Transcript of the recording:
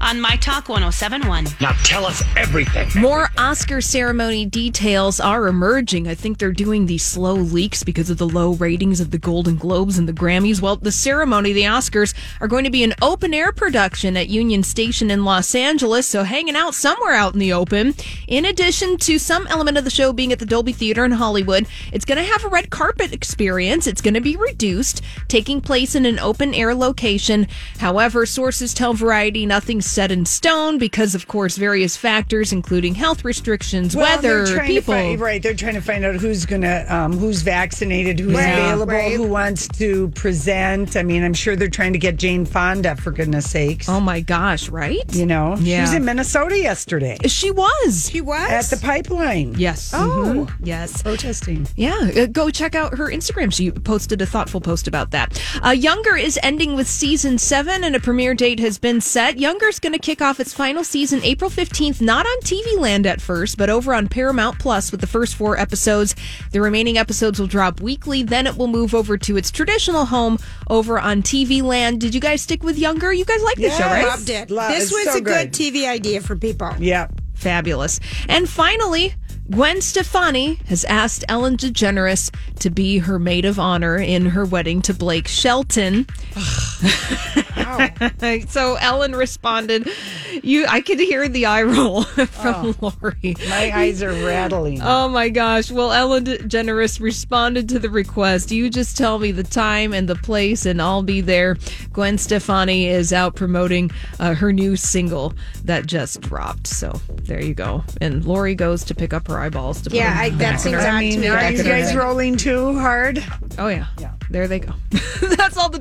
on My Talk 1071. Now tell us everything. More Oscar ceremony details are emerging. I think they're doing these slow leaks because of the low ratings of the Golden Globes and the Grammys. Well, the ceremony, the Oscars, are going to be an open air production at Union Station in Los Angeles, so hanging out somewhere out in the open. In addition to some element of the show being at the Dolby Theater in Hollywood, it's going to have a red carpet experience. It's going to be reduced, taking place in an open air location. However, sources tell Variety nothing's set in stone because, of course, various factors, including health restrictions, Well, weather, people. To find, right, they're trying to find out who's gonna, um, who's vaccinated, who's Right, available, right. who wants to present. I mean, I'm sure they're trying to get Jane Fonda for goodness sakes. Oh my gosh, right? You know, she Yeah. was in Minnesota yesterday She was. She was at the pipeline. Yes. Oh. Mhm. Yes. protesting. Yeah, uh, go check out her Instagram. She posted a thoughtful post about that. Uh, Younger is ending with season seven, and a premiere date has been set. Younger's going to kick off its final season April 15th, not on TV Land at first, but over on Paramount Plus with the first four episodes. The remaining episodes will drop weekly, then it will move over to its traditional home over on TV Land. Did you guys stick with Younger? You guys like the show, right? loved it. Love- this was so a good good. TV idea for people. Yeah. Fabulous. And finally, Gwen Stefani has asked Ellen DeGeneres to be her maid of honor in her wedding to Blake Shelton. so Ellen responded, "You, I could hear the eye roll from Lori. My eyes are rattling. Oh my gosh. Well, Ellen DeGeneres responded to the request. You just tell me the time and the place, and I'll be there. Gwen Stefani is out promoting uh, her new single that just dropped. So there you go. And Lori goes to pick up her eyeballs to put Yeah, them I, back that seems I mean, are you guys rolling too hard? Oh, yeah. Yeah. There they go. That's all the